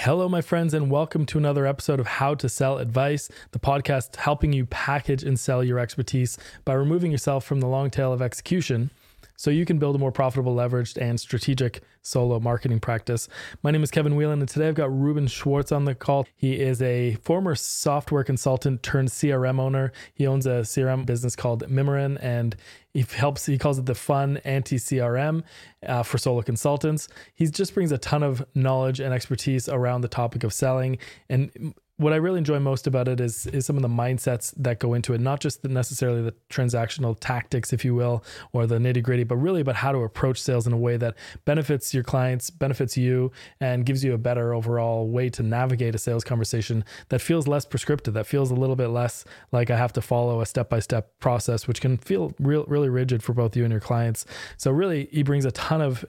Hello, my friends, and welcome to another episode of How to Sell Advice, the podcast helping you package and sell your expertise by removing yourself from the long tail of execution so you can build a more profitable, leveraged, and strategic solo marketing practice. My name is Kevin Whelan, and today I've got Reuben Swartz on the call. He is a former software consultant turned CRM owner. He owns a CRM business called Mimiran, and he helps. He calls it the fun anti CRM uh, for solo consultants. He just brings a ton of knowledge and expertise around the topic of selling, and what I really enjoy most about it is is some of the mindsets that go into it, not just the, necessarily the transactional tactics, if you will, or the nitty gritty, but really about how to approach sales in a way that benefits your clients, benefits you, and gives you a better overall way to navigate a sales conversation that feels less prescriptive, that feels a little bit less like I have to follow a step by step process, which can feel real, really rigid for both you and your clients. So really, he brings a ton of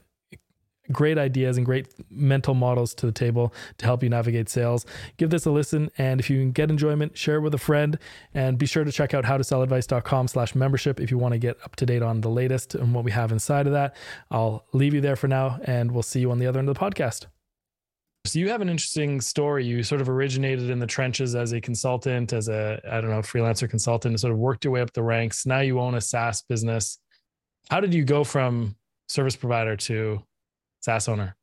great ideas and great mental models to the table to help you navigate sales. Give this a listen, and if you can get enjoyment, share it with a friend. And be sure to check out howtoselladvice.com slash membership if you want to get up to date on the latest and what we have inside of that. I'll leave you there for now, and we'll see you on the other end of the podcast. So you have an interesting story. You sort of originated in the trenches as a consultant, as a I don't know freelancer consultant, and sort of worked your way up the ranks. Now you own a SaaS business. How did you go from service provider to SaaS owner?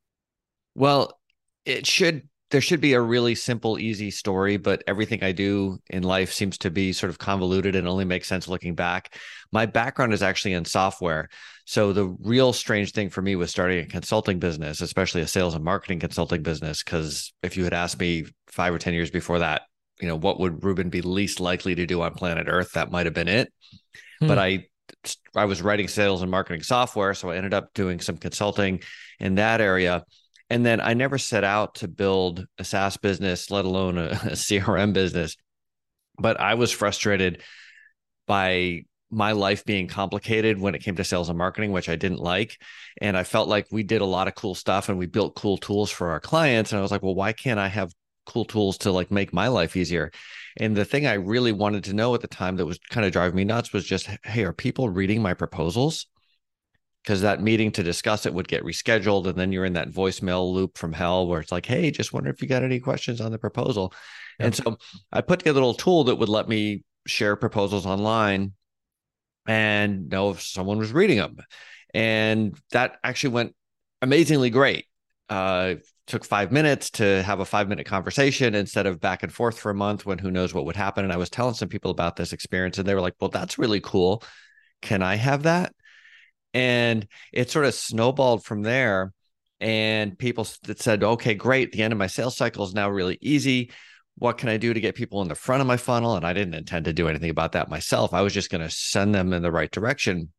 Well, it should there should be a really simple, easy story, but everything I do in life seems to be sort of convoluted and only makes sense looking back. My background is actually in software. So the real strange thing for me was starting a consulting business, especially a sales and marketing consulting business. Cause if you had asked me five or 10 years before that, you know, what would Reuben be least likely to do on planet Earth? That might have been it. Hmm. But I I was writing sales and marketing software. So I ended up doing some consulting in that area. And then I never set out to build a SaaS business, let alone a, a CRM business. But I was frustrated by my life being complicated when it came to sales and marketing, which I didn't like. And I felt like we did a lot of cool stuff and we built cool tools for our clients. And I was like, well, why can't I have cool tools to like make my life easier? And the thing I really wanted to know at the time that was kind of driving me nuts was just, hey, are people reading my proposals? because that meeting to discuss it would get rescheduled and then you're in that voicemail loop from hell where it's like hey just wonder if you got any questions on the proposal yep. and so i put together a little tool that would let me share proposals online and know if someone was reading them and that actually went amazingly great uh, took five minutes to have a five minute conversation instead of back and forth for a month when who knows what would happen and i was telling some people about this experience and they were like well that's really cool can i have that and it sort of snowballed from there. And people that said, okay, great. The end of my sales cycle is now really easy. What can I do to get people in the front of my funnel? And I didn't intend to do anything about that myself. I was just going to send them in the right direction.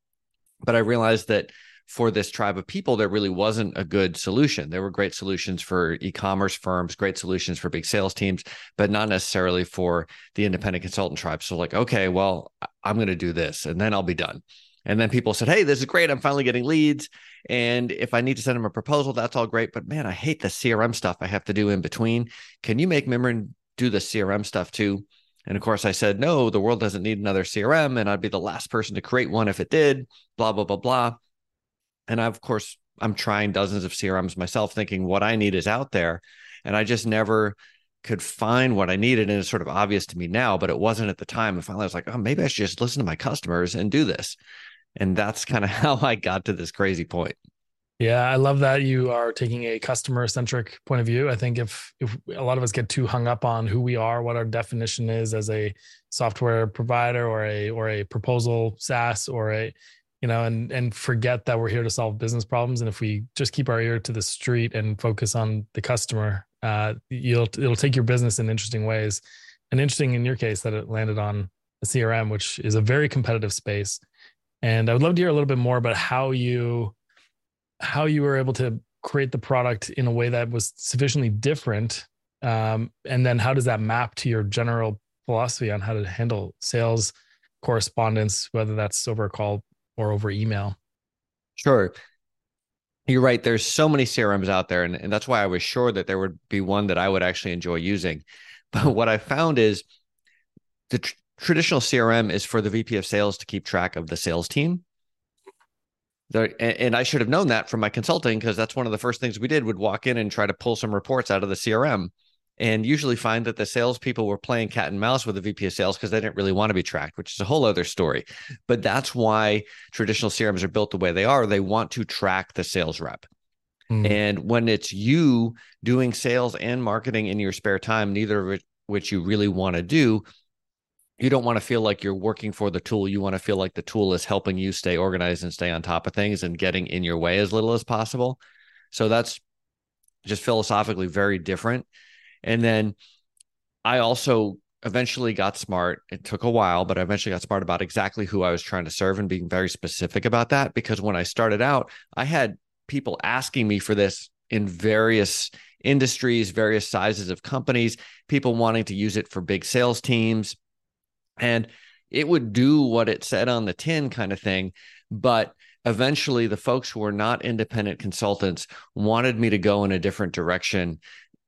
But I realized that for this tribe of people, there really wasn't a good solution. There were great solutions for e commerce firms, great solutions for big sales teams, but not necessarily for the independent consultant tribe. So, like, okay, well, I'm going to do this and then I'll be done. And then people said, Hey, this is great. I'm finally getting leads. And if I need to send them a proposal, that's all great. But man, I hate the CRM stuff I have to do in between. Can you make Mimiran do the CRM stuff too? And of course, I said, No, the world doesn't need another CRM. And I'd be the last person to create one if it did, blah, blah, blah, blah. And I, of course, I'm trying dozens of CRMs myself, thinking what I need is out there. And I just never could find what I needed. And it's sort of obvious to me now, but it wasn't at the time. And finally, I was like, oh, maybe I should just listen to my customers and do this and that's kind of how i got to this crazy point yeah i love that you are taking a customer centric point of view i think if if a lot of us get too hung up on who we are what our definition is as a software provider or a or a proposal saas or a you know and and forget that we're here to solve business problems and if we just keep our ear to the street and focus on the customer uh you'll it'll take your business in interesting ways and interesting in your case that it landed on a crm which is a very competitive space and I would love to hear a little bit more about how you how you were able to create the product in a way that was sufficiently different. Um, and then how does that map to your general philosophy on how to handle sales correspondence, whether that's over a call or over email? Sure. You're right. There's so many CRMs out there, and, and that's why I was sure that there would be one that I would actually enjoy using. But what I found is the tr- traditional CRM is for the VP of sales to keep track of the sales team. there, and I should have known that from my consulting because that's one of the first things we did. Would walk in and try to pull some reports out of the CRM, and usually find that the salespeople were playing cat and mouse with the VP of sales because they didn't really want to be tracked, which is a whole other story. But that's why traditional CRMs are built the way they are. They want to track the sales rep. Mm. And when it's you doing sales and marketing in your spare time, neither of which you really want to do, you don't want to feel like you're working for the tool. You want to feel like the tool is helping you stay organized and stay on top of things and getting in your way as little as possible. So that's just philosophically very different. And then I also eventually got smart. It took a while, but I eventually got smart about exactly who I was trying to serve and being very specific about that. Because when I started out, I had people asking me for this in various industries, various sizes of companies, people wanting to use it for big sales teams. And it would do what it said on the tin kind of thing. But eventually, the folks who were not independent consultants wanted me to go in a different direction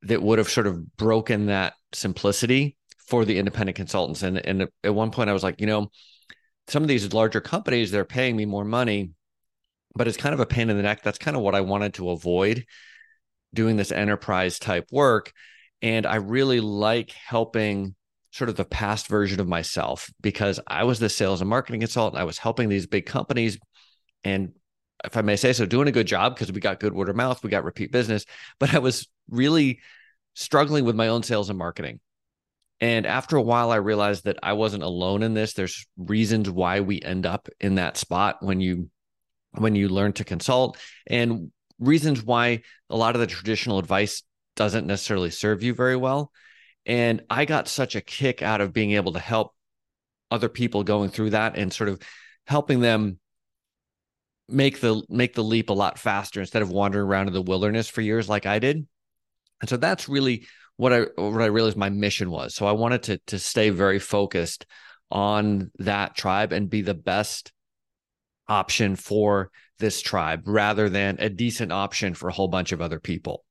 that would have sort of broken that simplicity for the independent consultants. And, and at one point, I was like, you know, some of these larger companies, they're paying me more money, but it's kind of a pain in the neck. That's kind of what I wanted to avoid doing this enterprise type work. And I really like helping sort of the past version of myself because I was the sales and marketing consultant. I was helping these big companies and if I may say so, doing a good job because we got good word of mouth, we got repeat business, but I was really struggling with my own sales and marketing. And after a while, I realized that I wasn't alone in this. There's reasons why we end up in that spot when you when you learn to consult and reasons why a lot of the traditional advice doesn't necessarily serve you very well. And I got such a kick out of being able to help other people going through that and sort of helping them make the make the leap a lot faster instead of wandering around in the wilderness for years like I did. And so that's really what I what I realized my mission was. So I wanted to to stay very focused on that tribe and be the best option for this tribe rather than a decent option for a whole bunch of other people.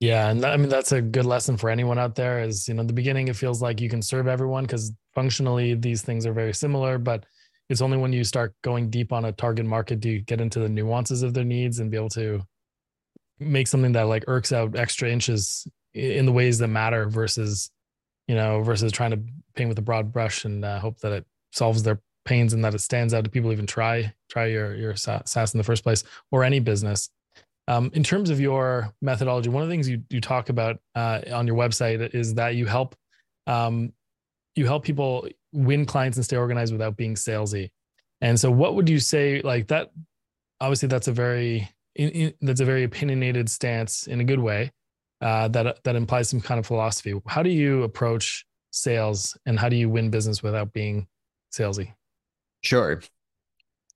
Yeah, and I mean that's a good lesson for anyone out there. Is you know, in the beginning it feels like you can serve everyone because functionally these things are very similar, but it's only when you start going deep on a target market do you get into the nuances of their needs and be able to make something that like irks out extra inches in the ways that matter versus you know versus trying to paint with a broad brush and uh, hope that it solves their pains and that it stands out to people even try try your your SaaS in the first place or any business. Um, in terms of your methodology, one of the things you you talk about uh, on your website is that you help um, you help people win clients and stay organized without being salesy. And so, what would you say like that? Obviously, that's a very in, in, that's a very opinionated stance in a good way. Uh, that that implies some kind of philosophy. How do you approach sales, and how do you win business without being salesy? Sure.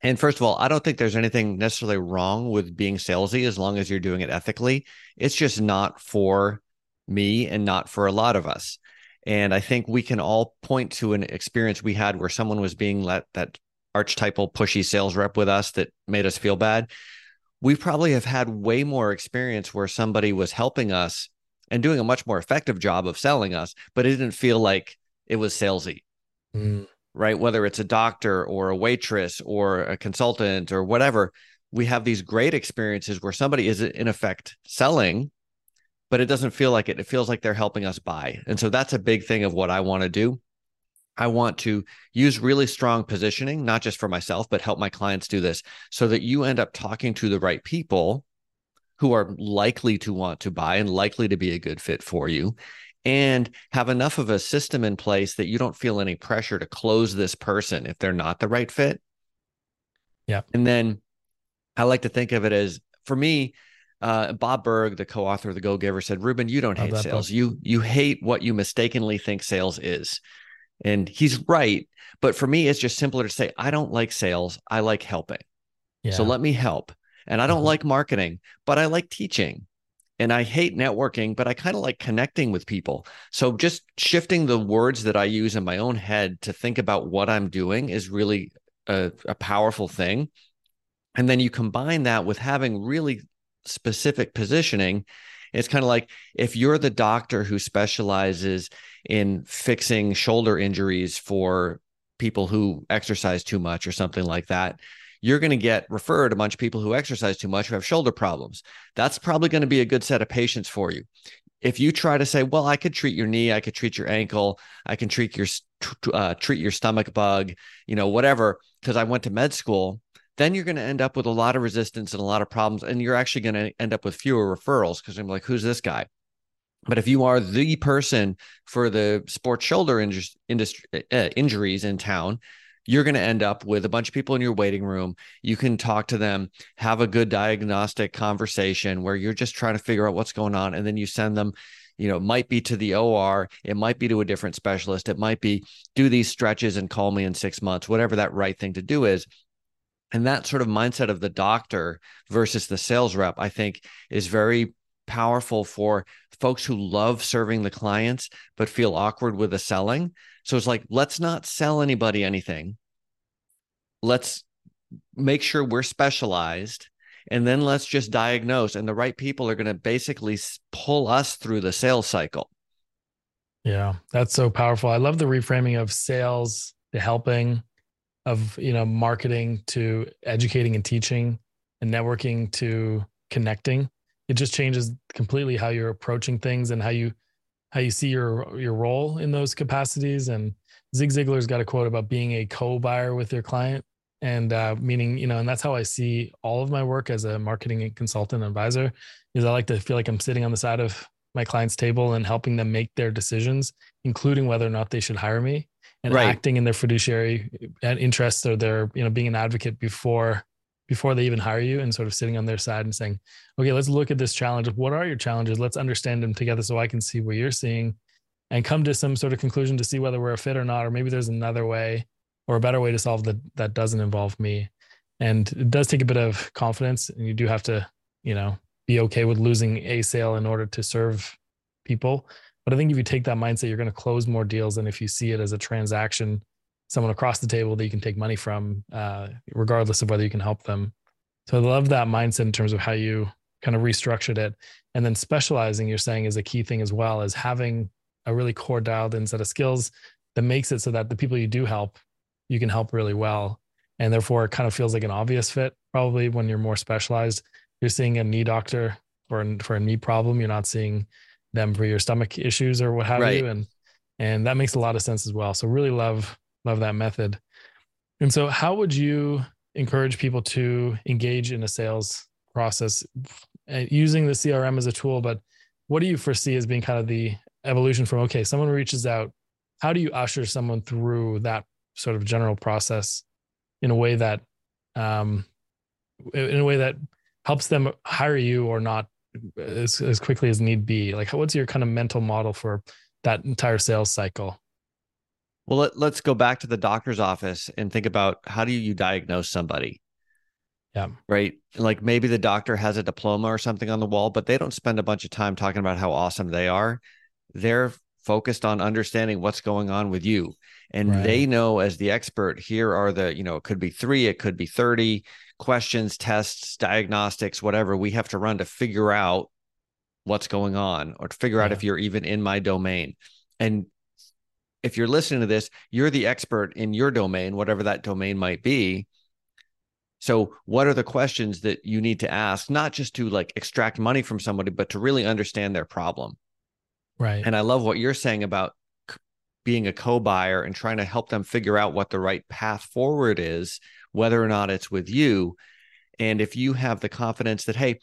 And first of all, I don't think there's anything necessarily wrong with being salesy as long as you're doing it ethically. It's just not for me and not for a lot of us. And I think we can all point to an experience we had where someone was being let that archetypal pushy sales rep with us that made us feel bad. We probably have had way more experience where somebody was helping us and doing a much more effective job of selling us, but it didn't feel like it was salesy. Mm right? Whether it's a doctor or a waitress or a consultant or whatever, we have these great experiences where somebody is in effect selling, but it doesn't feel like it. It feels like they're helping us buy. And so that's a big thing of what I want to do. I want to use really strong positioning, not just for myself, but help my clients do this so that you end up talking to the right people who are likely to want to buy and likely to be a good fit for you and have enough of a system in place that you don't feel any pressure to close this person if they're not the right fit. Yeah. And then I like to think of it as for me, uh, Bob Berg, the co-author of The Go Giver, said, "Reuben, you don't hate sales. Book. You you hate what you mistakenly think sales is." And he's right. But for me, it's just simpler to say, I don't like sales. I like helping. Yeah. So let me help. And I don't mm-hmm. like marketing, but I like teaching and I hate networking, but I kind of like connecting with people. So just shifting the words that I use in my own head to think about what I'm doing is really a, a powerful thing. And then you combine that with having really specific positioning. It's kind of like if you're the doctor who specializes in fixing shoulder injuries for people who exercise too much or something like that, you're going to get referred a bunch of people who exercise too much who have shoulder problems. That's probably going to be a good set of patients for you. If you try to say, "Well, I could treat your knee, I could treat your ankle, I can treat your uh, treat your stomach bug, you know, whatever," because I went to med school, then you're going to end up with a lot of resistance and a lot of problems, and you're actually going to end up with fewer referrals because I'm like, "Who's this guy?" But if you are the person for the sports shoulder industry, uh, injuries in town, you're going to end up with a bunch of people in your waiting room. You can talk to them, have a good diagnostic conversation where you're just trying to figure out what's going on. And then you send them, you know, it might be to the OR, it might be to a different specialist, it might be do these stretches and call me in six months, whatever that right thing to do is. And that sort of mindset of the doctor versus the sales rep, I think, is very powerful for folks who love serving the clients but feel awkward with the selling. So it's like, let's not sell anybody anything. Let's make sure we're specialized and then let's just diagnose and the right people are going to basically pull us through the sales cycle. Yeah, that's so powerful. I love the reframing of sales to helping of, you know, marketing to educating and teaching and networking to connecting. It just changes completely how you're approaching things and how you how you see your your role in those capacities. And zig ziglar's got a quote about being a co-buyer with your client. And uh, meaning you know and that's how i see all of my work as a marketing consultant advisor is i like to feel like i'm sitting on the side of my client's table and helping them make their decisions including whether or not they should hire me and right. acting in their fiduciary uh, interests or their you know being an advocate before before they even hire you and sort of sitting on their side and saying, okay, let's look at this challenge. What are your challenges? Let's understand them together so I can see what you're seeing and come to some sort of conclusion to see whether we're a fit or not, or maybe there's another way or a better way to solve that that doesn't involve me. And it does take a bit of confidence and you do have to, you know, be okay with losing a sale in order to serve people. But I think if you take that mindset, you're going to close more deals than if you see it as a transaction someone across the table that you can take money from, uh, regardless of whether you can help them. So I love that mindset in terms of how you kind of restructured it. And then specializing, you're saying, is a key thing as well as having a really core dialed in set of skills that makes it so that the people you do help, you can help really well. And therefore, it kind of feels like an obvious fit, probably when you're more specialized. You're seeing a knee doctor for, for a knee problem. You're not seeing them for your stomach issues or what have right. you. And and that makes a lot of sense as well. So really love Love that method. And so, how would you encourage people to engage in a sales process uh, using the CRM as a tool? But what do you foresee as being kind of the evolution from okay, someone reaches out, how do you usher someone through that sort of general process in a way that, um, in a way that helps them hire you or not as, as quickly as need be? Like, what's your kind of mental model for that entire sales cycle? Well, let, let's go back to the doctor's office and think about how do you diagnose somebody? Yeah. Right. Like maybe the doctor has a diploma or something on the wall, but they don't spend a bunch of time talking about how awesome they are. They're focused on understanding what's going on with you. And right. they know as the expert, here are the, you know, it could be three, it could be 30 questions, tests, diagnostics, whatever we have to run to figure out what's going on or to figure yeah. out if you're even in my domain. And if you're listening to this, you're the expert in your domain, whatever that domain might be. So, what are the questions that you need to ask, not just to like extract money from somebody, but to really understand their problem? Right. And I love what you're saying about being a co buyer and trying to help them figure out what the right path forward is, whether or not it's with you. And if you have the confidence that, hey,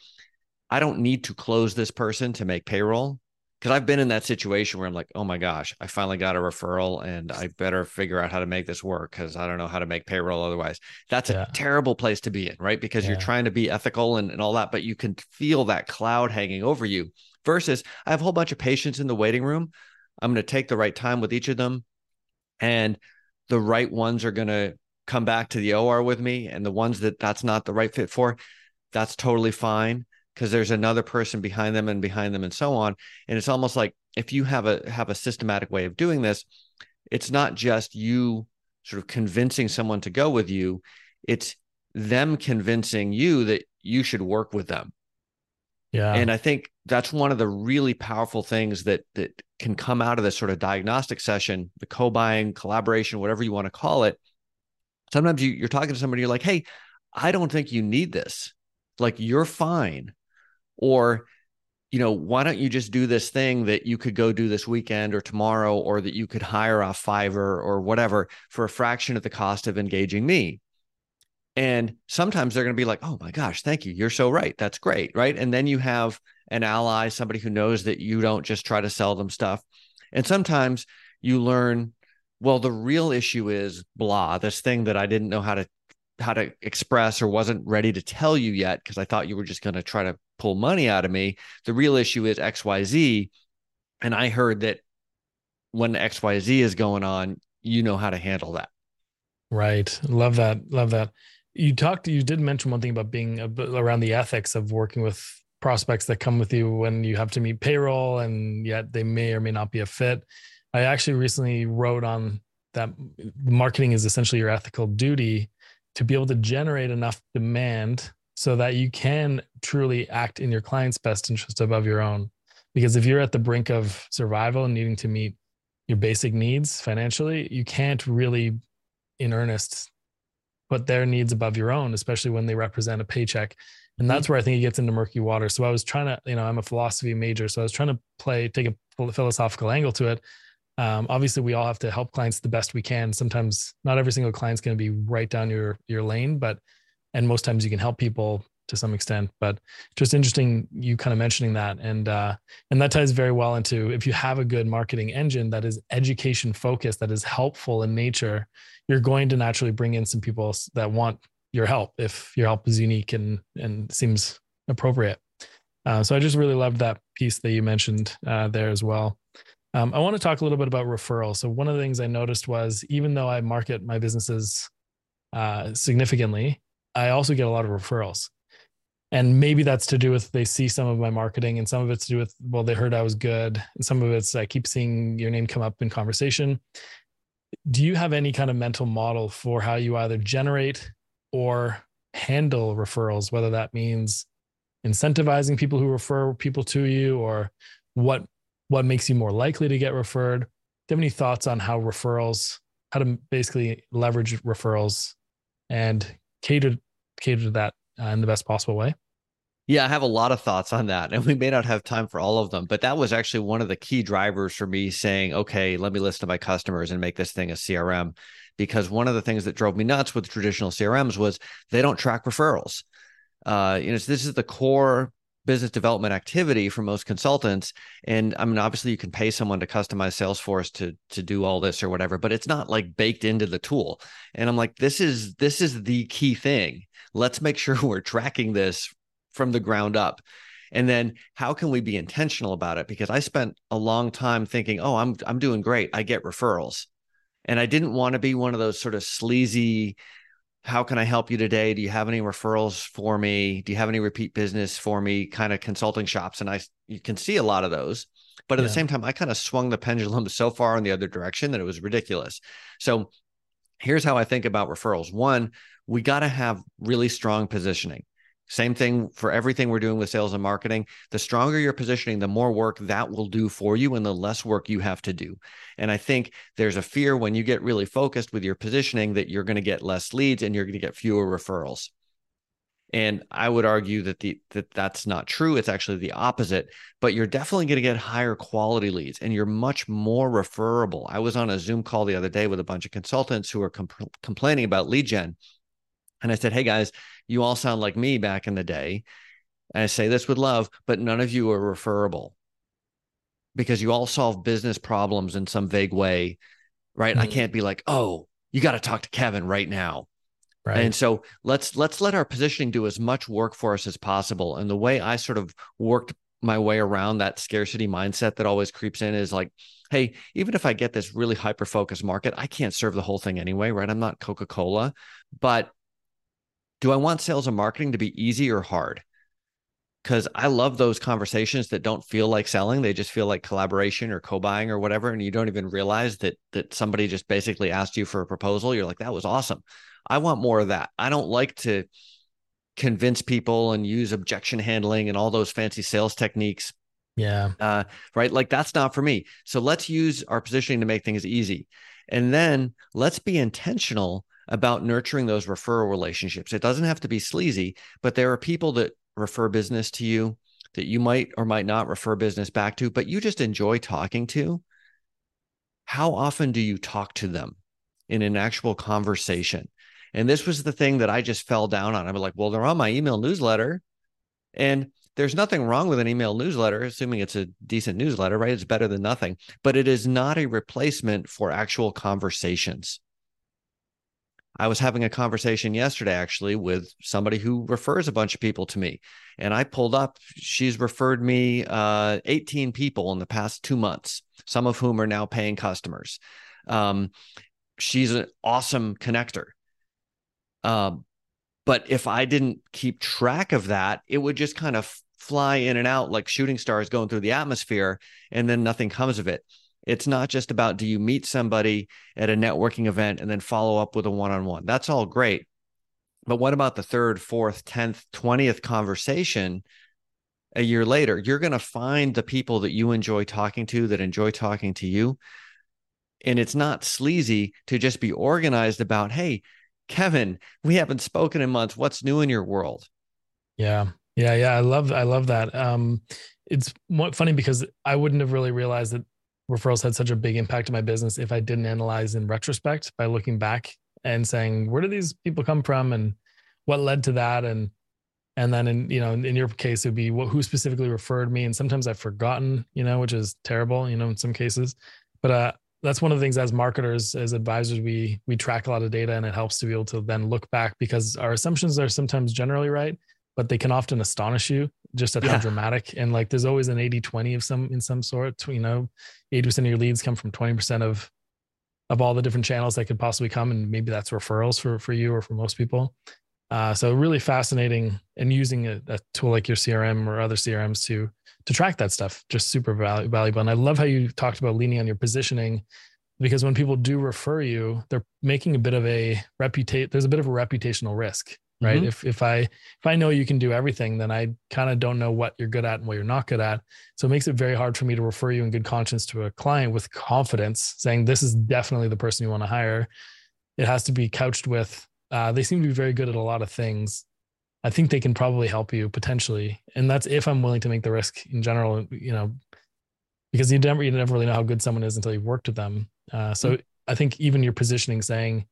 I don't need to close this person to make payroll because I've been in that situation where I'm like, oh my gosh, I finally got a referral and I better figure out how to make this work because I don't know how to make payroll otherwise. That's yeah. a terrible place to be in, right? Because yeah. you're trying to be ethical and, and all that, but you can feel that cloud hanging over you versus I have a whole bunch of patients in the waiting room. I'm going to take the right time with each of them and the right ones are going to come back to the OR with me and the ones that that's not the right fit for, that's totally fine because there's another person behind them and behind them and so on. And it's almost like if you have a have a systematic way of doing this it's not just you sort of convincing someone to go with you it's them convincing you that you should work with them. Yeah. And i think that's one of the really powerful things that that can come out of this sort of diagnostic session the co-buying collaboration whatever you want to call it sometimes you, you're talking to somebody you're like hey I don't think you need this. Like you're fine. Or, you know, why don't you just do this thing that you could go do this weekend or tomorrow, or that you could hire off Fiverr or whatever for a fraction of the cost of engaging me? And sometimes they're going to be like, oh my gosh, thank you. You're so right. That's great. Right. And then you have an ally, somebody who knows that you don't just try to sell them stuff. And sometimes you learn, well, the real issue is blah, this thing that I didn't know how to how to express or wasn't ready to tell you yet because I thought you were just going to try to pull money out of me. The real issue is XYZ. And I heard that when XYZ is going on, you know how to handle that. Right. Love that. Love that. You talked, you did mention one thing about being around the ethics of working with prospects that come with you when you have to meet payroll and yet they may or may not be a fit. I actually recently wrote on that marketing is essentially your ethical duty to be able to generate enough demand so that you can truly act in your client's best interest above your own. Because if you're at the brink of survival and needing to meet your basic needs financially, you can't really, in earnest, put their needs above your own, especially when they represent a paycheck and that's where I think it gets into murky water. So I was trying to, you know, I'm a philosophy major, so I was trying to play take a philosophical angle to it. Um, obviously, we all have to help clients the best we can. Sometimes not every single client's going to be right down your your lane, but and most times you can help people to some extent. But just interesting you kind of mentioning that, and uh, and that ties very well into if you have a good marketing engine that is education focused, that is helpful in nature, you're going to naturally bring in some people that want your help if your help is unique and and seems appropriate. Uh, so I just really loved that piece that you mentioned uh, there as well. Um, I want to talk a little bit about referrals. So one of the things I noticed was even though I market my businesses uh, significantly, I also get a lot of referrals. And maybe that's to do with they see some of my marketing, and some of it's to do with well, they heard I was good, and some of it's I keep seeing your name come up in conversation. Do you have any kind of mental model for how you either generate or handle referrals, whether that means incentivizing people who refer people to you or what what makes you more likely to get referred. Do you have any thoughts on how referrals, how to basically leverage referrals and cater cater to that uh, in the best possible way? Yeah, I have a lot of thoughts on that, and we may not have time for all of them. But that was actually one of the key drivers for me saying, "Okay, let me listen to my customers and make this thing a CRM." Because one of the things that drove me nuts with traditional CRMs was they don't track referrals. Uh, you know, so this is the core business development activity for most consultants. And I mean, obviously, you can pay someone to customize Salesforce to to do all this or whatever, but it's not like baked into the tool. And I'm like, this is this is the key thing. Let's make sure we're tracking this from the ground up. And then how can we be intentional about it? Because I spent a long time thinking, oh, I'm I'm doing great. I get referrals. And I didn't want to be one of those sort of sleazy, how can I help you today? Do you have any referrals for me? Do you have any repeat business for me kind of consulting shops? And I, you can see a lot of those. But at yeah. the same time, I kind of swung the pendulum so far in the other direction that it was ridiculous. So here's how I think about referrals. One, we got to have really strong positioning. Same thing for everything we're doing with sales and marketing. The stronger your positioning, the more work that will do for you and the less work you have to do. And I think there's a fear when you get really focused with your positioning that you're going to get less leads and you're going to get fewer referrals. And I would argue that the that that's not true. It's actually the opposite. But you're definitely going to get higher quality leads, and you're much more referable. I was on a Zoom call the other day with a bunch of consultants who were complaining about lead gen, and I said, "Hey guys, you all sound like me back in the day. And I say this with love, but none of you are referable because you all solve business problems in some vague way, right? Mm-hmm. I can't be like, oh, you got to talk to Kevin right now. Right. And so let's let's let our positioning do as much work for us as possible. And the way I sort of worked my way around that scarcity mindset that always creeps in is like, hey, even if I get this really hyper focused market, I can't serve the whole thing anyway, right? I'm not Coca Cola, but do I want sales and marketing to be easy or hard? Because I love those conversations that don't feel like selling; they just feel like collaboration or co-buying or whatever, and you don't even realize that that somebody just basically asked you for a proposal. You're like, "That was awesome." I want more of that. I don't like to convince people and use objection handling and all those fancy sales techniques. Yeah. Uh, right. Like that's not for me. So let's use our positioning to make things easy. And then let's be intentional about nurturing those referral relationships. It doesn't have to be sleazy, but there are people that refer business to you that you might or might not refer business back to, but you just enjoy talking to. How often do you talk to them in an actual conversation? And this was the thing that I just fell down on. I was like, well, they're on my email newsletter. And there's nothing wrong with an email newsletter, assuming it's a decent newsletter, right? It's better than nothing, but it is not a replacement for actual conversations. I was having a conversation yesterday actually with somebody who refers a bunch of people to me. And I pulled up, she's referred me uh, 18 people in the past two months, some of whom are now paying customers. Um, she's an awesome connector. Um, but if I didn't keep track of that, it would just kind of fly in and out like shooting stars going through the atmosphere, and then nothing comes of it. It's not just about do you meet somebody at a networking event and then follow up with a one on one. That's all great. But what about the third, fourth, 10th, 20th conversation a year later? You're going to find the people that you enjoy talking to that enjoy talking to you. And it's not sleazy to just be organized about, hey, Kevin, we haven't spoken in months. What's new in your world? Yeah. Yeah. Yeah. I love, I love that. Um, it's funny because I wouldn't have really realized that referrals had such a big impact on my business if I didn't analyze in retrospect by looking back and saying, where do these people come from and what led to that? And, and then in, you know, in your case, it would be what, who specifically referred me. And sometimes I've forgotten, you know, which is terrible, you know, in some cases, but, uh, that's one of the things as marketers as advisors we we track a lot of data and it helps to be able to then look back because our assumptions are sometimes generally right but they can often astonish you just at yeah. how dramatic and like there's always an 80 20 of some in some sort you know? 80% of your leads come from 20% of of all the different channels that could possibly come and maybe that's referrals for for you or for most people. Uh, so really fascinating and using a, a, tool like your crm or other crms to to track that stuff just super valuable. And i love how you talked about leaning on your positioning because when people do refer you they're making a bit of a reputation there's a bit of a reputational risk right mm-hmm. if if i if i know you can do everything then i kind of don't know what you're good at and what you're not good at so it makes it very hard for me to refer you in good conscience to a client with confidence saying this is definitely the person you want to hire it has to be couched with uh, they seem to be very good at a lot of things I think they can probably help you potentially. And that's if I'm willing to make the risk in general, you know, because you never, you never really know how good someone is until you've worked with them. Uh, so mm-hmm. I think even your positioning saying,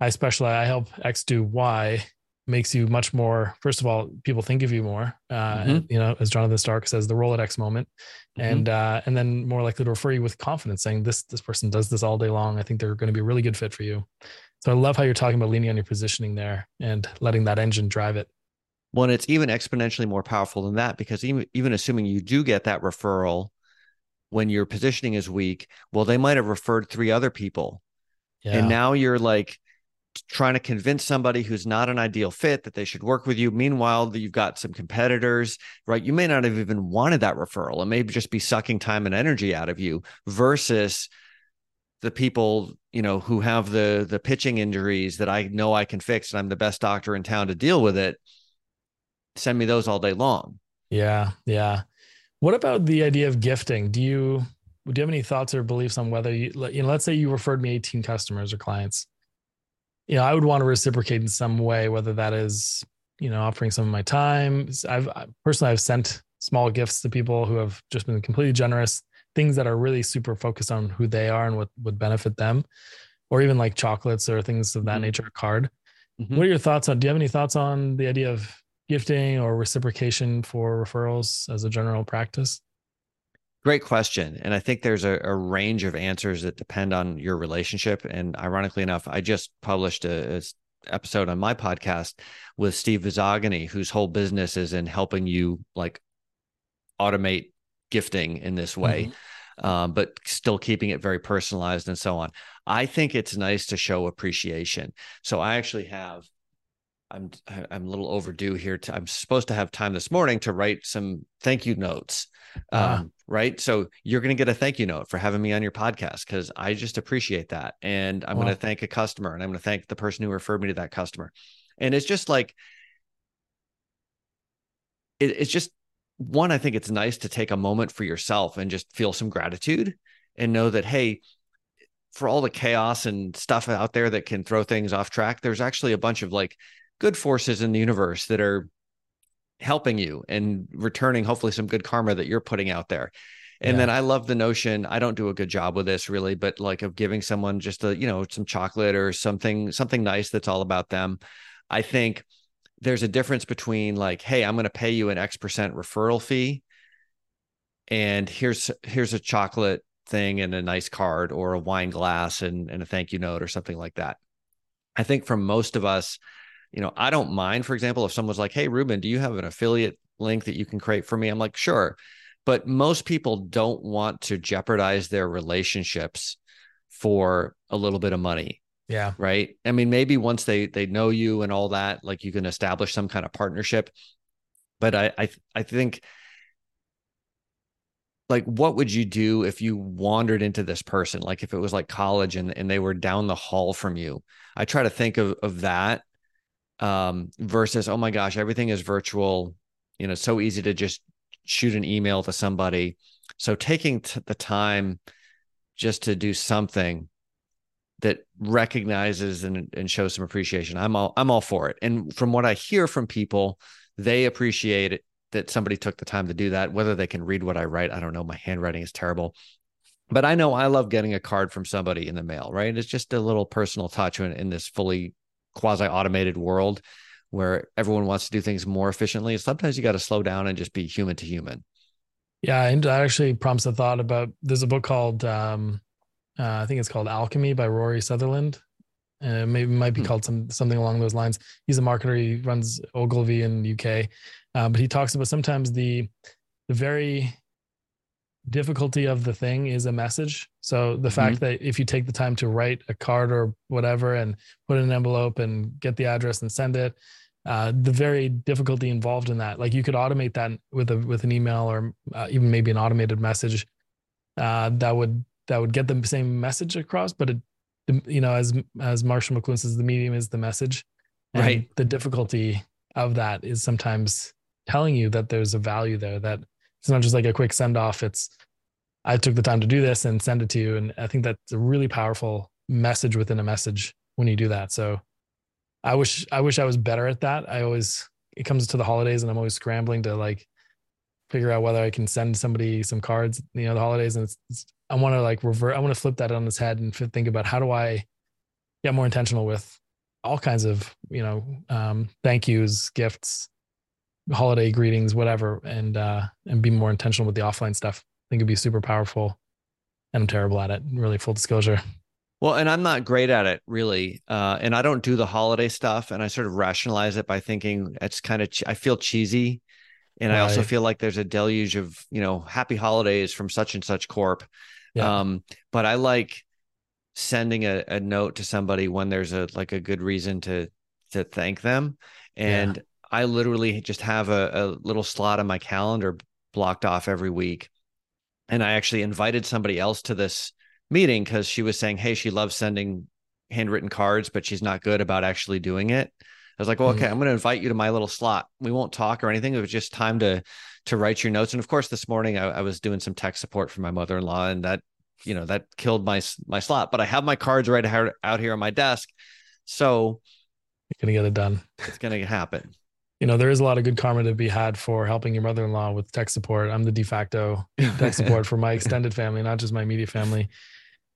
I specialize, I help X do Y makes you much more, first of all, people think of you more, uh, mm-hmm. you know, as Jonathan Stark says, the Rolodex moment. Mm-hmm. And, uh, and then more likely to refer you with confidence saying this, this person does this all day long. I think they're going to be a really good fit for you. So I love how you're talking about leaning on your positioning there and letting that engine drive it. Well, it's even exponentially more powerful than that because even even assuming you do get that referral when your positioning is weak, well, they might have referred three other people. Yeah. And now you're like trying to convince somebody who's not an ideal fit that they should work with you. Meanwhile, you've got some competitors, right? You may not have even wanted that referral. It may just be sucking time and energy out of you versus the people, you know, who have the the pitching injuries that I know I can fix and I'm the best doctor in town to deal with it send me those all day long. Yeah, yeah. What about the idea of gifting? Do you do you have any thoughts or beliefs on whether you you know let's say you referred me 18 customers or clients. You know, I would want to reciprocate in some way, whether that is, you know, offering some of my time. I've personally I've sent small gifts to people who have just been completely generous, things that are really super focused on who they are and what would benefit them, or even like chocolates or things of that mm-hmm. nature, a card. Mm-hmm. What are your thoughts on? Do you have any thoughts on the idea of gifting or reciprocation for referrals as a general practice? Great question. And I think there's a, a, range of answers that depend on your relationship. And ironically enough, I just published a, a episode on my podcast with Steve Vizagani, whose whole business is in helping you like automate gifting in this way. Mm-hmm. Um, but still keeping it very personalized and so on. I think it's nice to show appreciation. So I actually have I'm I'm a little overdue here. To, I'm supposed to have time this morning to write some thank you notes, uh-huh. um, right? So you're going to get a thank you note for having me on your podcast because I just appreciate that, and I'm wow. going to thank a customer, and I'm going to thank the person who referred me to that customer, and it's just like it, it's just one. I think it's nice to take a moment for yourself and just feel some gratitude and know that hey, for all the chaos and stuff out there that can throw things off track, there's actually a bunch of like good forces in the universe that are helping you and returning hopefully some good karma that you're putting out there. And yeah. then I love the notion, I don't do a good job with this really, but like of giving someone just a, you know, some chocolate or something, something nice that's all about them. I think there's a difference between like, hey, I'm going to pay you an X percent referral fee. And here's here's a chocolate thing and a nice card or a wine glass and, and a thank you note or something like that. I think for most of us, you know, I don't mind, for example, if someone's like, Hey, Reuben, do you have an affiliate link that you can create for me? I'm like, sure. But most people don't want to jeopardize their relationships for a little bit of money. Yeah. Right. I mean, maybe once they they know you and all that, like you can establish some kind of partnership. But I I I think like what would you do if you wandered into this person like if it was like college and, and they were down the hall from you i try to think of, of that um, versus oh my gosh everything is virtual you know so easy to just shoot an email to somebody so taking t- the time just to do something that recognizes and, and shows some appreciation i'm all i'm all for it and from what i hear from people they appreciate it that somebody took the time to do that. Whether they can read what I write, I don't know. My handwriting is terrible. But I know I love getting a card from somebody in the mail, right? It's just a little personal touch in, in this fully quasi automated world where everyone wants to do things more efficiently. Sometimes you got to slow down and just be human to human. Yeah. And that actually prompts a thought about there's a book called, um, uh, I think it's called Alchemy by Rory Sutherland. Uh, maybe might be hmm. called some something along those lines. He's a marketer. He runs Ogilvy in the UK, uh, but he talks about sometimes the the very difficulty of the thing is a message. So the mm-hmm. fact that if you take the time to write a card or whatever and put in an envelope and get the address and send it, uh, the very difficulty involved in that. Like you could automate that with a with an email or uh, even maybe an automated message uh, that would that would get the same message across. But it, you know, as as Marshall McLuhan says, the medium is the message. Right. The difficulty of that is sometimes telling you that there's a value there that it's not just like a quick send off it's i took the time to do this and send it to you. And i think that's a really powerful message within a message when you do that. So i wish i wish i was better at that. I always it comes to the holidays and i'm always scrambling to like figure out whether i can send somebody some cards you know the holidays. And it's, it's i want to like revert i want to flip that on its head and think about how do i get more intentional with all kinds of you know um, thank yous gifts holiday greetings, whatever, and uh, and be more intentional with the offline stuff. I think it'd be super powerful. And I'm terrible at it. Really, full disclosure. Well, and I'm not great at it really, uh, and I don't do the holiday stuff. And I sort of rationalize it by thinking it's kind of ch- I feel cheesy, and right. I also feel like there's a deluge of you know happy holidays from such and such corp. Yeah. Um, but I like sending a, a note to somebody when there's a like a good reason to to thank them and. I literally just have a, a little slot on my calendar blocked off every week. And I actually invited somebody else to this meeting because she was saying, Hey, she loves sending handwritten cards, but she's not good about actually doing it. I was like, well, okay, mm-hmm. I'm going to invite you to my little slot. We won't talk or anything. It was just time to to write your notes. And of course, this morning I, I was doing some tech support for my mother-in-law, and that you know that killed my my slot. But I have my cards right out here on my desk, so you're gonna get it done. It's gonna happen you know, there is a lot of good karma to be had for helping your mother-in-law with tech support. I'm the de facto tech support for my extended family, not just my immediate family.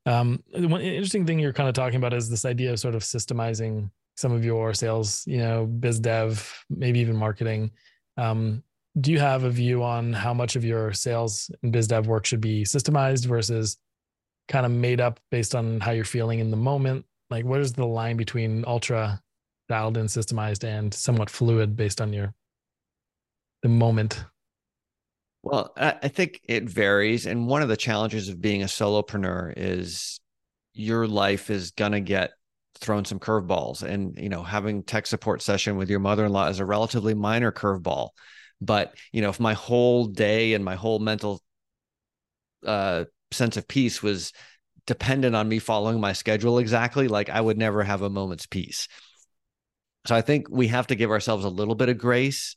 Um, one interesting thing you're kind of talking about is this idea of sort of systemizing some of your sales, you know, biz dev, maybe even marketing. Um, do you have a view on how much of your sales and biz dev work should be systemized versus kind of made up based on how you're feeling in the moment? Like, what is the line between ultra dialed in, systemized, and somewhat fluid based on your the moment? Well, I think it varies. And one of the challenges of being a solopreneur is your life is gonna get thrown some curveballs. And you know, having tech support session with your mother-in-law is a relatively minor curveball. But you know, if my whole day and my whole mental uh, sense of peace was dependent on me following my schedule exactly, like I would never have a moment's peace. So I think we have to give ourselves a little bit of grace.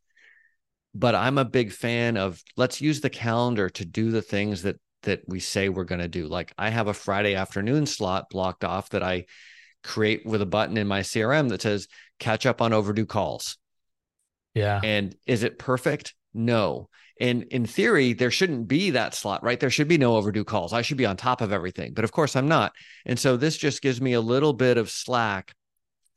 But I'm a big fan of let's use the calendar to do the things that that we say we're going to do. Like I have a Friday afternoon slot blocked off that I create with a button in my CRM that says catch up on overdue calls. Yeah. And is it perfect? No. And in theory, there shouldn't be that slot, right? There should be no overdue calls. I should be on top of everything. But of course, I'm not. And so this just gives me a little bit of slack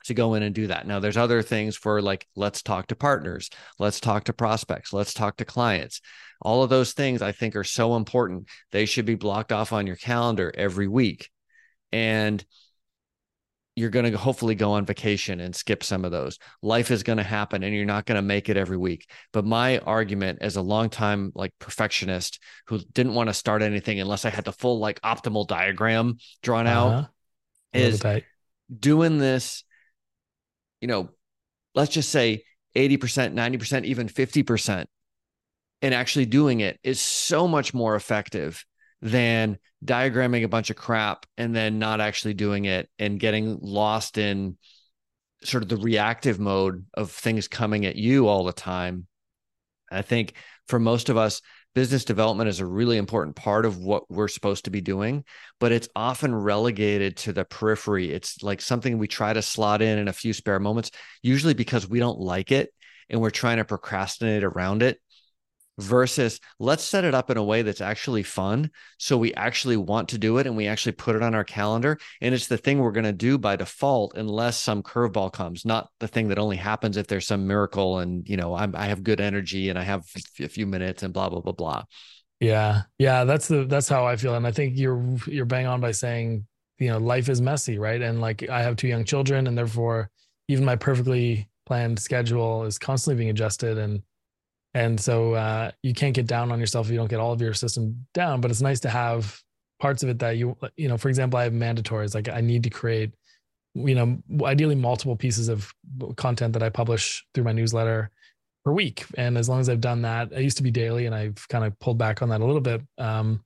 to go in and do that. Now, there's other things for like, let's talk to partners, let's talk to prospects, let's talk to clients. All of those things I think are so important. They should be blocked off on your calendar every week. And you're going to hopefully go on vacation and skip some of those. Life is going to happen and you're not going to make it every week. But my argument as a longtime like perfectionist who didn't want to start anything unless I had the full like optimal diagram drawn uh-huh. out is doing this, you know, let's just say 80%, 90%, even 50%. And actually doing it is so much more effective than diagramming a bunch of crap and then not actually doing it and getting lost in sort of the reactive mode of things coming at you all the time. I think for most of us, business development is a really important part of what we're supposed to be doing, but it's often relegated to the periphery. It's like something we try to slot in in a few spare moments, usually because we don't like it and we're trying to procrastinate around it versus let's set it up in a way that's actually fun. So we actually want to do it and we actually put it on our calendar. And it's the thing we're going to do by default, unless some curveball comes, not the thing that only happens if there's some miracle and, you know, I'm, I have good energy and I have a few minutes and blah, blah, blah, blah. Yeah. Yeah. That's the, that's how I feel. And I think you're, you're bang on by saying, you know, life is messy, right? And like I have two young children and therefore even my perfectly planned schedule is constantly being adjusted and, and so uh, you can't get down on yourself if you don't get all of your system down. But it's nice to have parts of it that you, you know, for example, I have mandatories. Like I need to create, you know, ideally multiple pieces of content that I publish through my newsletter per week. And as long as I've done that, I used to be daily, and I've kind of pulled back on that a little bit. Um,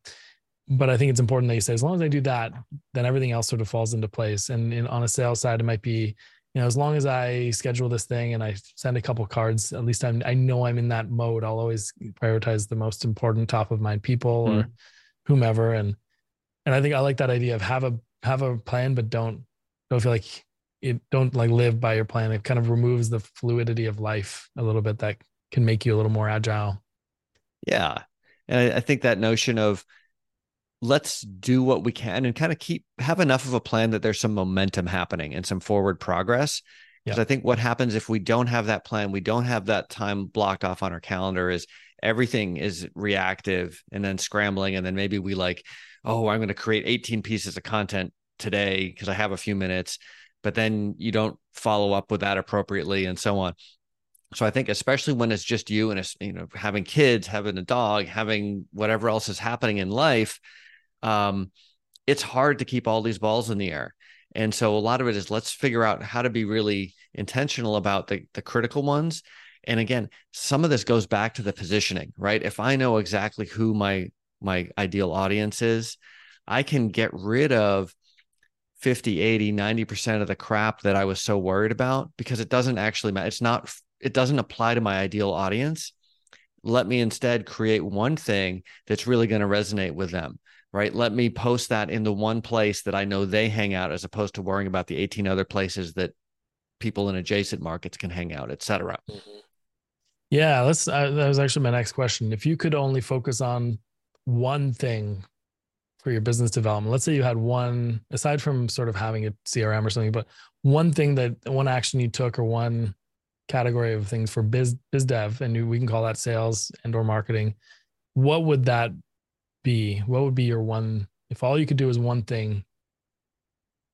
but I think it's important that you say, as long as I do that, then everything else sort of falls into place. And in, on a sales side, it might be you know, as long as I schedule this thing and I send a couple cards, at least I'm I know I'm in that mode. I'll always prioritize the most important top of mind people mm. or whomever. And and I think I like that idea of have a have a plan, but don't don't feel like it don't like live by your plan. It kind of removes the fluidity of life a little bit that can make you a little more agile. Yeah. And I, I think that notion of let's do what we can and kind of keep have enough of a plan that there's some momentum happening and some forward progress. Because i think what happens if we don't have that plan we don't have that time blocked off on our calendar is everything is reactive and then scrambling. And then maybe we like oh i'm going to create 18 pieces of content today because i have a few minutes but then you don't follow up with that appropriately and so on. So I think especially when it's just you and it's you know having kids, having a dog, having whatever else is happening in life, um, it's hard to keep all these balls in the air. And so a lot of it is let's figure out how to be really intentional about the, the critical ones. And again, some of this goes back to the positioning, right? If I know exactly who my my ideal audience is, I can get rid of 50, 80, 90% of the crap that I was so worried about because it doesn't actually matter. It's not, it doesn't apply to my ideal audience. Let me instead create one thing that's really going to resonate with them right? Let me post that in the one place that I know they hang out as opposed to worrying about the 18 other places that people in adjacent markets can hang out, et cetera. Mm-hmm. Yeah, let's, uh, that was actually my next question. If you could only focus on one thing for your business development, let's say you had one, aside from sort of having a CRM or something, but one thing that one action you took or one category of things for biz biz dev, and we can call that sales and or marketing, what would that be? What would be your one if all you could do is one thing?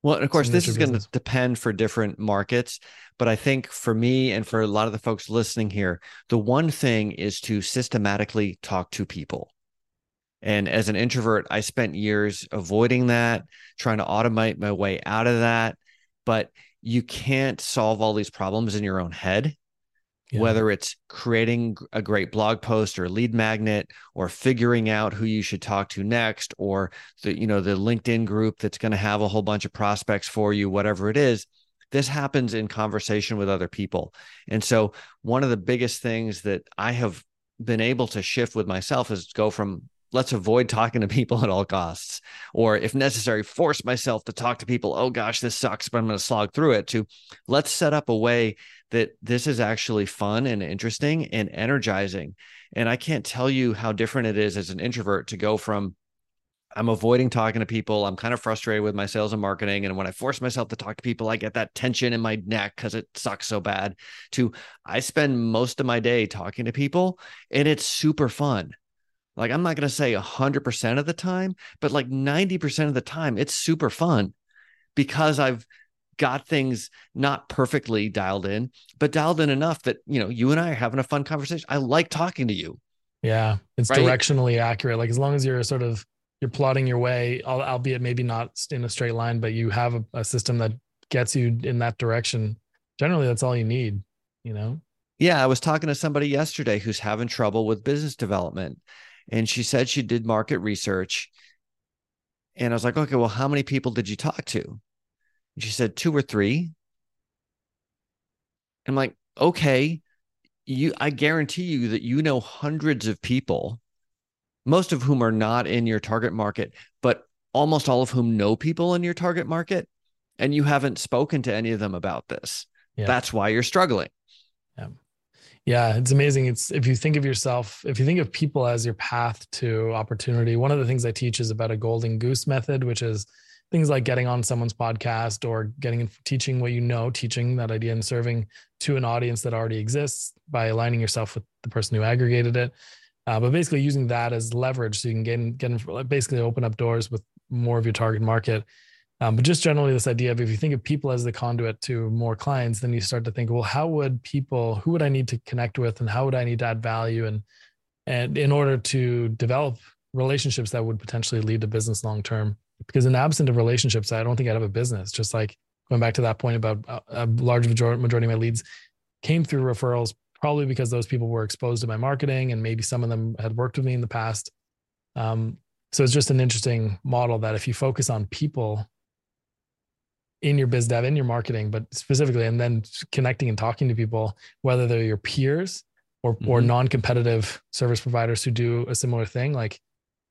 Well, of course, this is going to depend for different markets, but I think for me and for a lot of the folks listening here, the one thing is to systematically talk to people. And as an introvert, I spent years avoiding that, trying to automate my way out of that. But you can't solve all these problems in your own head yeah. whether it's creating a great blog post or lead magnet or figuring out who you should talk to next or the you know the linkedin group that's going to have a whole bunch of prospects for you whatever it is this happens in conversation with other people and so one of the biggest things that i have been able to shift with myself is go from let's avoid talking to people at all costs or if necessary force myself to talk to people oh gosh this sucks but i'm going to slog through it to let's set up a way that this is actually fun and interesting and energizing and i can't tell you how different it is as an introvert to go from I'm avoiding talking to people. I'm kind of frustrated with my sales and marketing. And when I force myself to talk to people, I get that tension in my neck because it sucks so bad. To I spend most of my day talking to people and it's super fun. Like I'm not going to say 100% of the time, but like 90% of the time, it's super fun because I've got things not perfectly dialed in, but dialed in enough that, you know, you and I are having a fun conversation. I like talking to you. Yeah. It's right? directionally accurate. Like as long as you're sort of, you're plotting your way, albeit maybe not in a straight line, but you have a, a system that gets you in that direction. Generally, that's all you need, you know? Yeah. I was talking to somebody yesterday who's having trouble with business development and she said she did market research. And I was like, okay, well, how many people did you talk to? And she said two or three. I'm like, okay, you I guarantee you that you know hundreds of people, most of whom are not in your target market, but almost all of whom know people in your target market, and you haven't spoken to any of them about this. Yeah. That's why you're struggling. Yeah. It's amazing. It's if you think of yourself, if you think of people as your path to opportunity, one of the things I teach is about a golden goose method, which is things like getting on someone's podcast or getting teaching what you know, teaching that idea and serving to an audience that already exists by aligning yourself with the person who aggregated it. Uh, but basically using that as leverage so you can get in, get in, basically open up doors with more of your target market um, but just generally, this idea of if you think of people as the conduit to more clients, then you start to think, well, how would people, who would I need to connect with, and how would I need to add value, and and in order to develop relationships that would potentially lead to business long term. Because in the absence of relationships, I don't think I'd have a business. Just like going back to that point about a, a large majority, majority of my leads came through referrals, probably because those people were exposed to my marketing, and maybe some of them had worked with me in the past. Um, so it's just an interesting model that if you focus on people in your biz dev, in your marketing, but specifically, and then connecting and talking to people, whether they're your peers or mm-hmm. or non-competitive service providers who do a similar thing. Like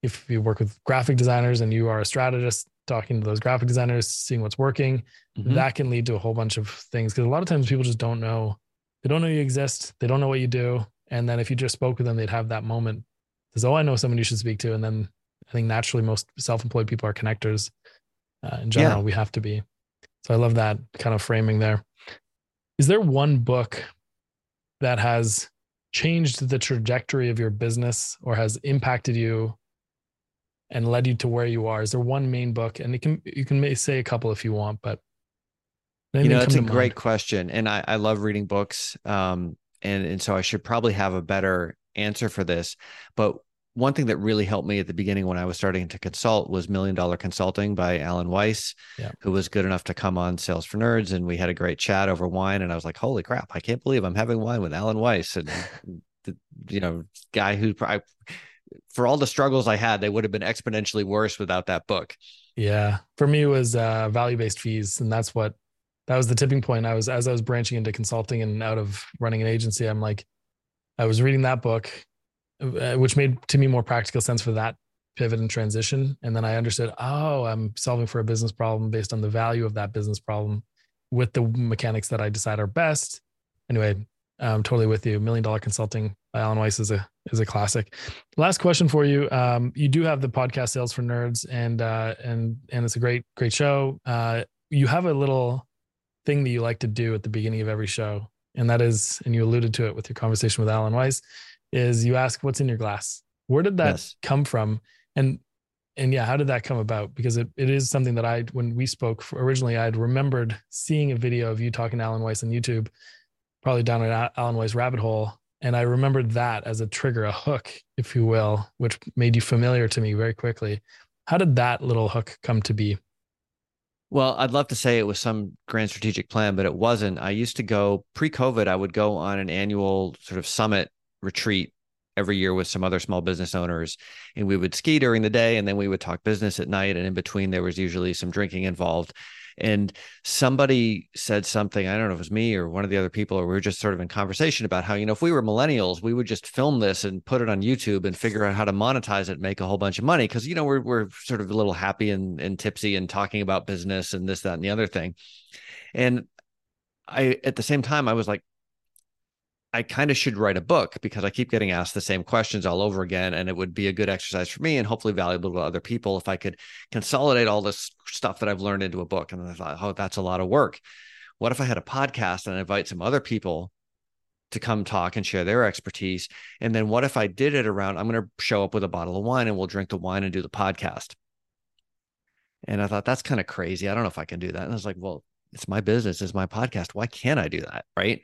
if you work with graphic designers and you are a strategist, talking to those graphic designers, seeing what's working, mm-hmm. that can lead to a whole bunch of things. Because a lot of times people just don't know, they don't know you exist, they don't know what you do, and then if you just spoke with them, they'd have that moment. Says, "Oh, I know someone you should speak to," and then I think naturally most self-employed people are connectors. Uh, in general, yeah. we have to be. So I love that kind of framing there. Is there one book that has changed the trajectory of your business or has impacted you and led you to where you are? Is there one main book? And it can you can say a couple if you want, but you know, it's a great question. And I, I love reading books. Um, and, and so I should probably have a better answer for this. But one thing that really helped me at the beginning when I was starting to consult was Million Dollar Consulting by Alan Weiss, yeah. who was good enough to come on Sales for Nerds. And we had a great chat over wine. And I was like, holy crap, I can't believe I'm having wine with Alan Weiss. And, the, you know, guy who, I, for all the struggles I had, they would have been exponentially worse without that book. Yeah. For me, it was uh, value based fees. And that's what, that was the tipping point. I was, as I was branching into consulting and out of running an agency, I'm like, I was reading that book uh, which made to me more practical sense for that pivot and transition. And then I understood, oh, I'm solving for a business problem based on the value of that business problem with the mechanics that I decide are best. Anyway, I'm totally with you. Million Dollar Consulting by Alan Weiss is a is a classic. Last question for you. Um, you do have the podcast Sales for Nerds, and uh, and and it's a great great show. Uh, you have a little thing that you like to do at the beginning of every show, and that is, and you alluded to it with your conversation with Alan Weiss, is you ask what's in your glass. Where did that yes. come from? And and yeah, how did that come about? Because it, it is something that I when we spoke originally, I'd remembered seeing a video of you talking to Alan Weiss on YouTube, probably down an Alan Weiss rabbit hole. And I remembered that as a trigger, a hook, if you will, which made you familiar to me very quickly. How did that little hook come to be? Well, I'd love to say it was some grand strategic plan, but it wasn't. I used to go pre COVID, I would go on an annual sort of summit retreat every year with some other small business owners and we would ski during the day and then we would talk business at night and in between there was usually some drinking involved And somebody said something, I don't know if it was me or one of the other people, or we were just sort of in conversation about how, you know, if we were millennials, we would just film this and put it on YouTube and figure out how to monetize it, make a whole bunch of money. Cause, you know, we're, we're sort of a little happy and, and tipsy and talking about business and this, that, and the other thing. And I, at the same time, I was like, I kind of should write a book because I keep getting asked the same questions all over again. And it would be a good exercise for me and hopefully valuable to other people if I could consolidate all this stuff that I've learned into a book. And I thought, oh, that's a lot of work. What if I had a podcast and I invite some other people to come talk and share their expertise? And then what if I did it around, I'm going to show up with a bottle of wine and we'll drink the wine and do the podcast. And I thought, that's kind of crazy. I don't know if I can do that. And I was like, well, it's my business, it's my podcast. Why can't I do that? Right.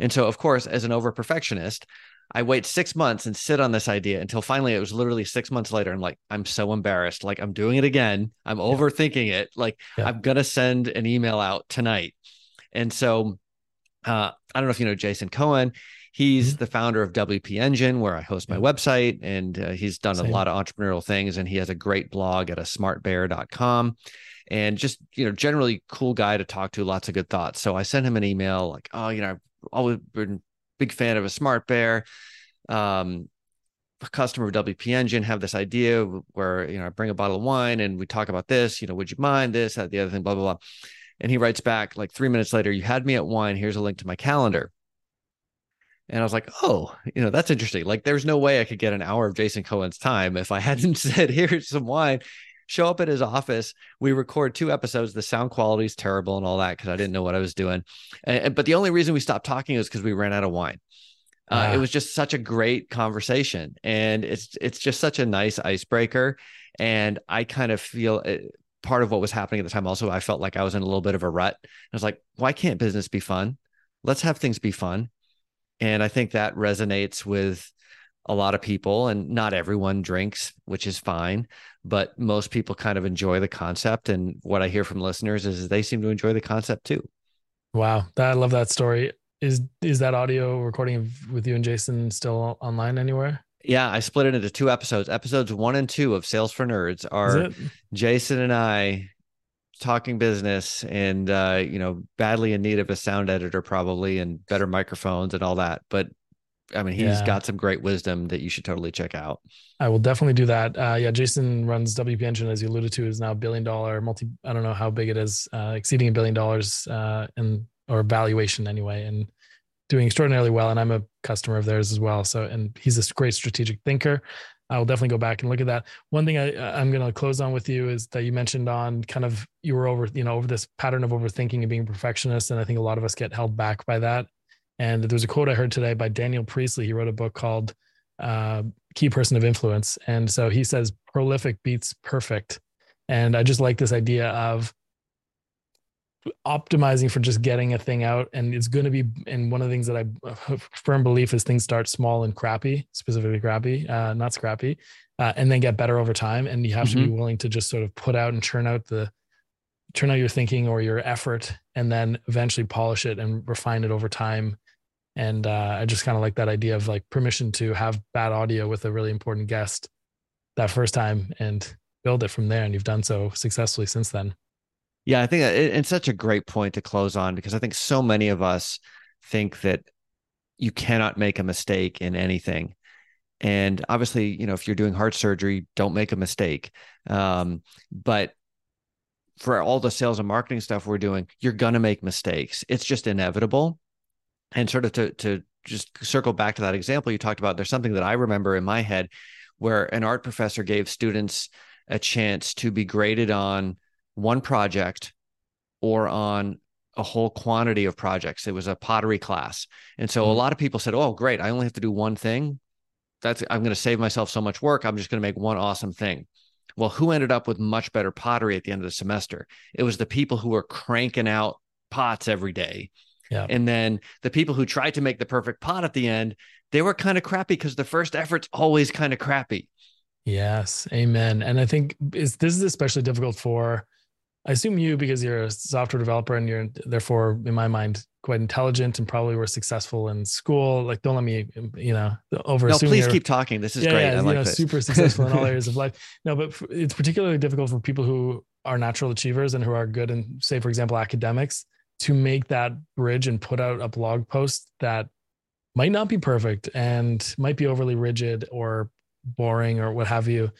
And so, of course, as an over perfectionist, I wait six months and sit on this idea until finally it was literally six months later. I'm like, I'm so embarrassed. Like, I'm doing it again. I'm yeah. overthinking it. Like, yeah. I'm going to send an email out tonight. And so, uh, I don't know if you know Jason Cohen. He's mm-hmm. the founder of WP Engine, where I host my website, and uh, he's done Same. a lot of entrepreneurial things. And he has a great blog at a smartbear.com and just you know generally cool guy to talk to lots of good thoughts so i sent him an email like oh you know always been big fan of a smart bear. Um, a customer of WP Engine have this idea where you know I bring a bottle of wine and we talk about this. You know, would you mind this, that, the other thing, blah blah blah. And he writes back like three minutes later, you had me at wine. Here's a link to my calendar. And I was like, oh, you know, that's interesting. Like, there's no way I could get an hour of Jason Cohen's time if I hadn't said, here's some wine show up at his office. We record two episodes. The sound quality is terrible and all that because I didn't know what I was doing. And, but the only reason we stopped talking was because we ran out of wine. Uh, It was just such a great conversation, and it's it's just such a nice icebreaker. And I kind of feel it, uh, part of what was happening at the time. Also, I felt like I was in a little bit of a rut. I was like, why can't business be fun? Let's have things be fun. And I think that resonates with a lot of people and not everyone drinks which is fine but most people kind of enjoy the concept and what i hear from listeners is they seem to enjoy the concept too. Wow. I love that story. Is is that audio recording with you and jason still online anywhere? Yeah i split it into two episodes. Episodes one and two of sales for nerds are jason and i talking business and uh, you know badly in need of a sound editor probably and better microphones and all that but I mean, he's yeah. got some great wisdom that you should totally check out. I will definitely do that. Uh, yeah, Jason runs WP Engine, as you alluded to, is now a billion dollar multi. I don't know how big it is, uh, exceeding a billion dollars uh, in or valuation anyway, and doing extraordinarily well. And I'm a customer of theirs as well. So, and he's a great strategic thinker. I will definitely go back and look at that. One thing I, I'm going to close on with you is that you mentioned on kind of you were over, you know, over this pattern of overthinking and being a perfectionist, and I think a lot of us get held back by that. And there's a quote I heard today by Daniel Priestley. He wrote a book called uh, Key Person of Influence. And so he says, prolific beats perfect. And I just like this idea of optimizing for just getting a thing out. And it's going to be, and one of the things that I firm belief is things start small and crappy, specifically crappy, uh, not scrappy, uh, and then get better over time. And you have mm-hmm. to be mm-hmm. willing to just sort of put out and churn out the, turn out your thinking or your effort and then eventually polish it and refine it over time and uh, I just kind of like that idea of like permission to have bad audio with a really important guest that first time and build it from there. And you've done so successfully since then. Yeah, I think it's such a great point to close on because I think so many of us think that you cannot make a mistake in anything. And obviously, you know, if you're doing heart surgery, don't make a mistake. Um, but for all the sales and marketing stuff we're doing, you're going to make mistakes. It's just inevitable and sort of to to just circle back to that example you talked about there's something that i remember in my head where an art professor gave students a chance to be graded on one project or on a whole quantity of projects. It was a pottery class. And so mm-hmm. a lot of people said oh great i only have to do one thing. That's i'm going to save myself so much work i'm just going to make one awesome thing. Well who ended up with much better pottery at the end of the semester? It was the people who were cranking out pots every day yeah. And then the people who tried to make the perfect pot at the end, they were kind of crappy because the first effort's always kind of crappy. Yes. Amen. And I think is this is especially difficult for I assume you because you're a software developer and you're therefore, in my mind, quite intelligent and probably were successful in school. Like, don't let me, you know, over. No, please keep talking. This is yeah, great. Yeah, I like know, this. super successful in all areas of life. No, but it's particularly difficult for people who are natural achievers and who are good in, say, for example, academics, to make that bridge and put out a blog post that might not be perfect and might be overly rigid or boring or what have you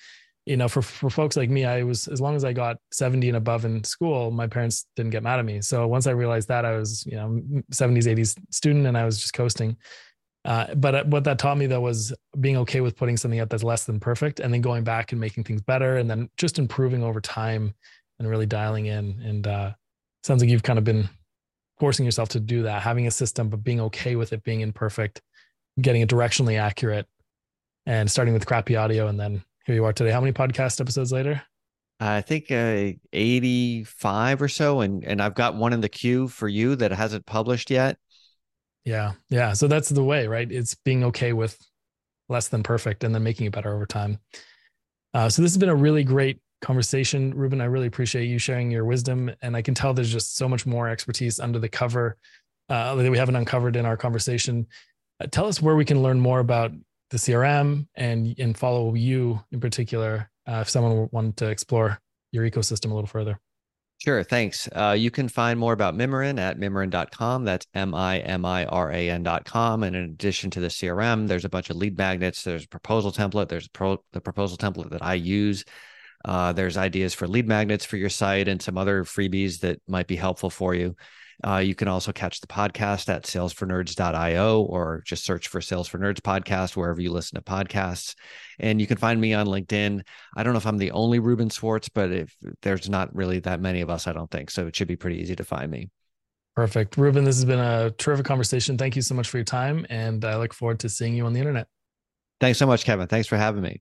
you know, for for folks like me, I was as long as I got 70 and above in school, my parents didn't get mad at me. So once I realized that, I was, you know, 70s, 80s student and I was just coasting. Uh, but uh, what that taught me though was being okay with putting something out that's less than perfect and then going back and making things better and then just improving over time and really dialing in. And uh, sounds like you've kind of been forcing yourself to do that, having a system, but being okay with it being imperfect, getting it directionally accurate and starting with crappy audio and then here you are today. How many podcast episodes later? I think uh, 85 or so. And, and I've got one in the queue for you that hasn't published yet. Yeah. Yeah. So that's the way, right? It's being okay with less than perfect and then making it better over time. Uh, so this has been a really great conversation, Reuben. I really appreciate you sharing your wisdom. And I can tell there's just so much more expertise under the cover uh, that we haven't uncovered in our conversation. Uh, tell us where we can learn more about the CRM and and follow you in particular uh, if someone wanted to explore your ecosystem a little further. Sure, thanks. Uh, you can find more about Mimiran at mimiran.com. That's M I M I R A N.com. And in addition to the CRM, there's a bunch of lead magnets. There's a proposal template. There's pro- the proposal template that I use. Uh, there's ideas for lead magnets for your site and some other freebies that might be helpful for you. Uh, you can also catch the podcast at salesfornerds.io or just search for Sales for Nerds podcast wherever you listen to podcasts. And you can find me on LinkedIn. I don't know if I'm the only Reuben Swartz, but if there's not really that many of us, I don't think. So it should be pretty easy to find me. Perfect. Reuben, this has been a terrific conversation. Thank you so much for your time. And I look forward to seeing you on the internet. Thanks so much, Kevin. Thanks for having me.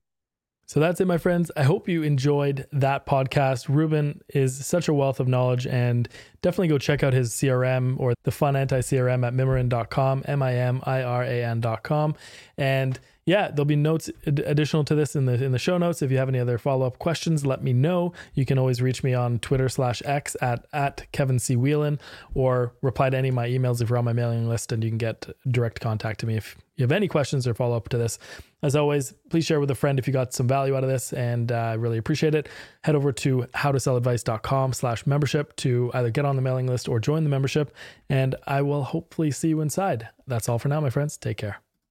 So that's it, my friends. I hope you enjoyed that podcast. Reuben is such a wealth of knowledge and definitely go check out his CRM or the fun anti CRM at mimiran.com, M I M I R A N.com. And yeah, there'll be notes additional to this in the in the show notes. If you have any other follow up questions, let me know. You can always reach me on Twitter slash X at at Kevin C Whelan or reply to any of my emails if you're on my mailing list, and you can get direct contact to me if you have any questions or follow up to this. As always, please share with a friend if you got some value out of this, and uh, I really appreciate it. Head over to howtoselladvice.com slash membership to either get on the mailing list or join the membership, and I will hopefully see you inside. That's all for now, my friends. Take care.